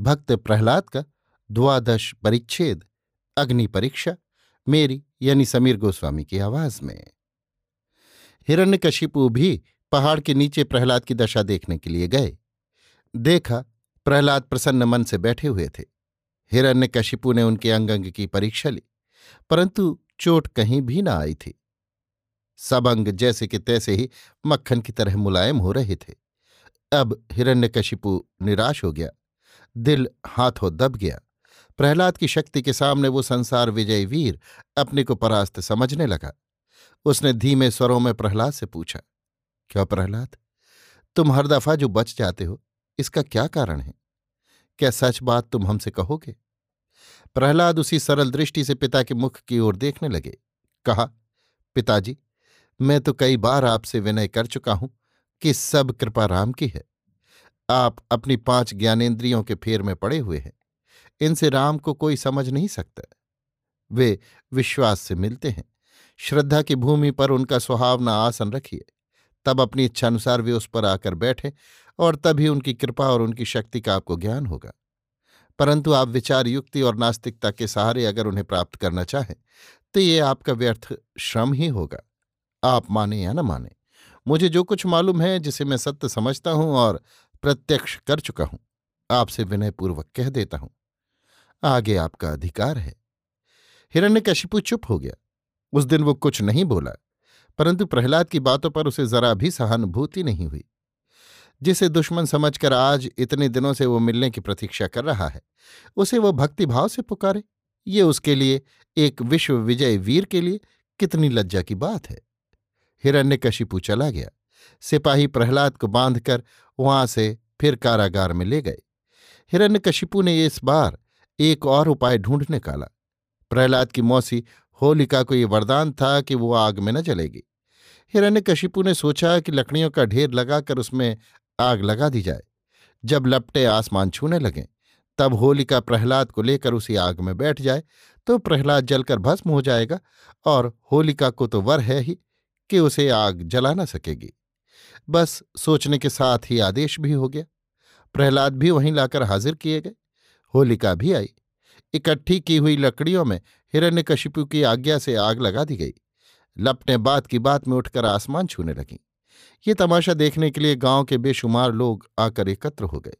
भक्त प्रहलाद का द्वादश परिच्छेद, अग्नि परीक्षा, मेरी यानी समीर गोस्वामी की आवाज़ में। हिरण्यकशिपु भी पहाड़ के नीचे प्रहलाद की दशा देखने के लिए गए। देखा, प्रहलाद प्रसन्न मन से बैठे हुए थे। हिरण्यकशिपु ने उनके अंग अंग की परीक्षा ली, परंतु चोट कहीं भी ना आई थी। सब अंग जैसे कि तैसे ही मक्खन की तरह मुलायम हो रहे थे। अब हिरण्यकशिपु निराश हो गया। दिल हाथों दब गया। प्रहलाद की शक्ति के सामने वो संसार विजयी वीर अपने को परास्त समझने लगा। उसने धीमे स्वरों में प्रहलाद से पूछा, क्या प्रहलाद? तुम हर दफ़ा जो बच जाते हो, इसका क्या कारण है? क्या सच बात तुम हमसे कहोगे? प्रहलाद उसी सरल दृष्टि से पिता के मुख की ओर देखने लगे। कहा, पिताजी, मैं तो कई बार आपसे विनय कर चुका हूँ कि सब कृपा राम की है। आप अपनी पाँच ज्ञानेन्द्रियों के फेर में पड़े हुए हैं। इनसे राम को कोई समझ नहीं सकता। वे विश्वास से मिलते हैं। श्रद्धा की भूमि पर उनका सुहावना आसन रखिए। तब अपनी इच्छानुसार वे उस पर आकर बैठे और तभी उनकी कृपा और उनकी शक्ति का आपको ज्ञान होगा। परंतु आप विचार युक्ति और नास्तिकता के सहारे अगर उन्हें प्राप्त करना चाहें तो ये आपका व्यर्थ श्रम ही होगा। आप माने या न माने, मुझे जो कुछ मालूम है, जिसे मैं सत्य समझता हूँ और प्रत्यक्ष कर चुका हूँ। आपसे विनयपूर्वक कह देता हूँ। आगे आपका अधिकार है। हिरण्यकशिपु चुप हो गया। उस दिन वो कुछ नहीं बोला, परंतु प्रहलाद की बातों पर उसे जरा भी सहानुभूति नहीं हुई। जिसे दुश्मन समझकर आज इतने दिनों से वो मिलने की प्रतीक्षा कर रहा है, उसे वो भक्तिभाव से पुकारे, ये उसके लिए, एक विश्व विजय वीर के लिए कितनी लज्जा की बात है। हिरण्यकशिपु चला गया। सिपाही प्रहलाद को बांधकर वहाँ से फिर कारागार में ले गए। हिरण्यकशिपु ने इस बार एक और उपाय ढूंढ निकाला। प्रहलाद की मौसी होलिका को ये वरदान था कि वो आग में न जलेगी। हिरण्यकशिपु ने सोचा कि लकड़ियों का ढेर लगाकर उसमें आग लगा दी जाए। जब लपटे आसमान छूने लगें, तब होलिका प्रहलाद को लेकर उसी आग में बैठ जाए तो प्रहलाद जलकर भस्म हो जाएगा और होलिका को तो वर है ही कि उसे आग जला न सकेगी। बस सोचने के साथ ही आदेश भी हो गया। प्रहलाद भी वहीं लाकर हाजिर किए गए। होलिका भी आई। इकट्ठी की हुई लकड़ियों में हिरण्यकशिपु की आज्ञा से आग लगा दी गई। लपटें बात की बात में उठकर आसमान छूने लगीं। ये तमाशा देखने के लिए गाँव के बेशुमार लोग आकर एकत्र हो गए।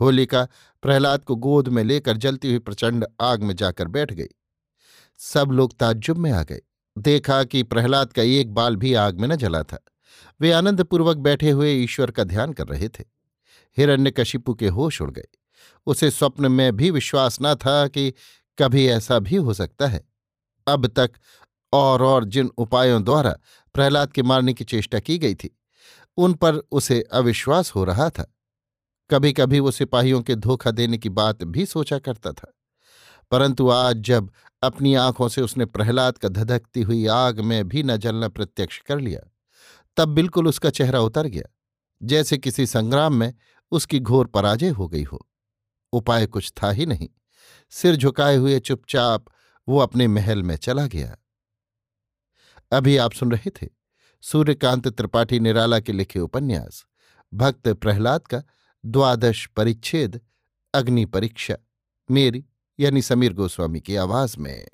होलिका प्रहलाद को गोद में लेकर जलती हुई प्रचंड आग में जाकर बैठ गई। सब लोग ताज्जुब में आ गए। देखा कि प्रहलाद का एक बाल भी आग में न जला था। वे आनंदपूर्वक बैठे हुए ईश्वर का ध्यान कर रहे थे। हिरण्यकशिपु के होश उड़ गए। उसे स्वप्न में भी विश्वास न था कि कभी ऐसा भी हो सकता है। अब तक और और जिन उपायों द्वारा प्रहलाद के मारने की चेष्टा की गई थी, उन पर उसे अविश्वास हो रहा था। कभी कभी वो सिपाहियों के धोखा देने की बात भी सोचा करता था। परंतु आज जब अपनी आँखों से उसने प्रहलाद का धधकती हुई आग में भी न जलना प्रत्यक्ष कर लिया तब बिल्कुल उसका चेहरा उतर गया, जैसे किसी संग्राम में उसकी घोर पराजय हो गई हो। उपाय कुछ था ही नहीं। सिर झुकाए हुए चुपचाप वो अपने महल में चला गया। अभी आप सुन रहे थे सूर्यकांत त्रिपाठी निराला के लिखे उपन्यास, भक्त प्रहलाद का द्वादश परिच्छेद, अग्नि परीक्षा, मेरी यानी समीर गोस्वामी की आवाज़ में।